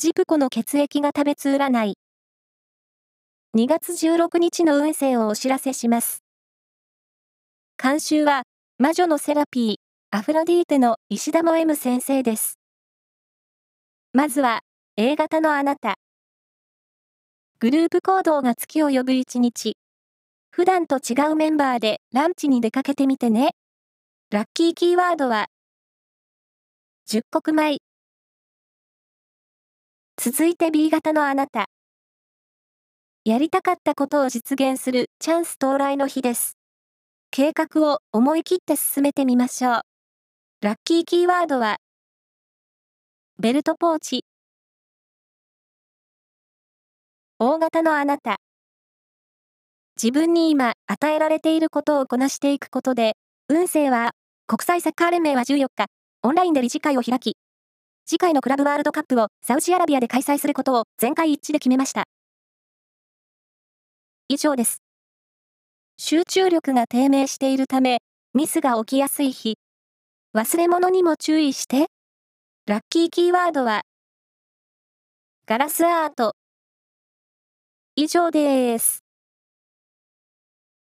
ジプコの血液が食べつ占い。2月16日の運勢をお知らせします。監修は、魔女のセラピー、アフロディーテの石田も M 先生です。まずは、A 型のあなた。グループ行動が月を呼ぶ一日。普段と違うメンバーでランチに出かけてみてね。ラッキーキーワードは、十穀米。続いて B 型のあなた。やりたかったことを実現するチャンス到来の日です。計画を思い切って進めてみましょう。ラッキーキーワードは、ベルトポーチ。大型のあなた。自分に今与えられていることをこなしていくことで、運勢は、国際サッカー連盟は14日、オンラインで理事会を開き、次回のクラブワールドカップをサウジアラビアで開催することを全会一致で決めました。以上です。集中力が低迷しているため、ミスが起きやすい日。忘れ物にも注意して。ラッキーキーワードは、ガラスアート。以上です。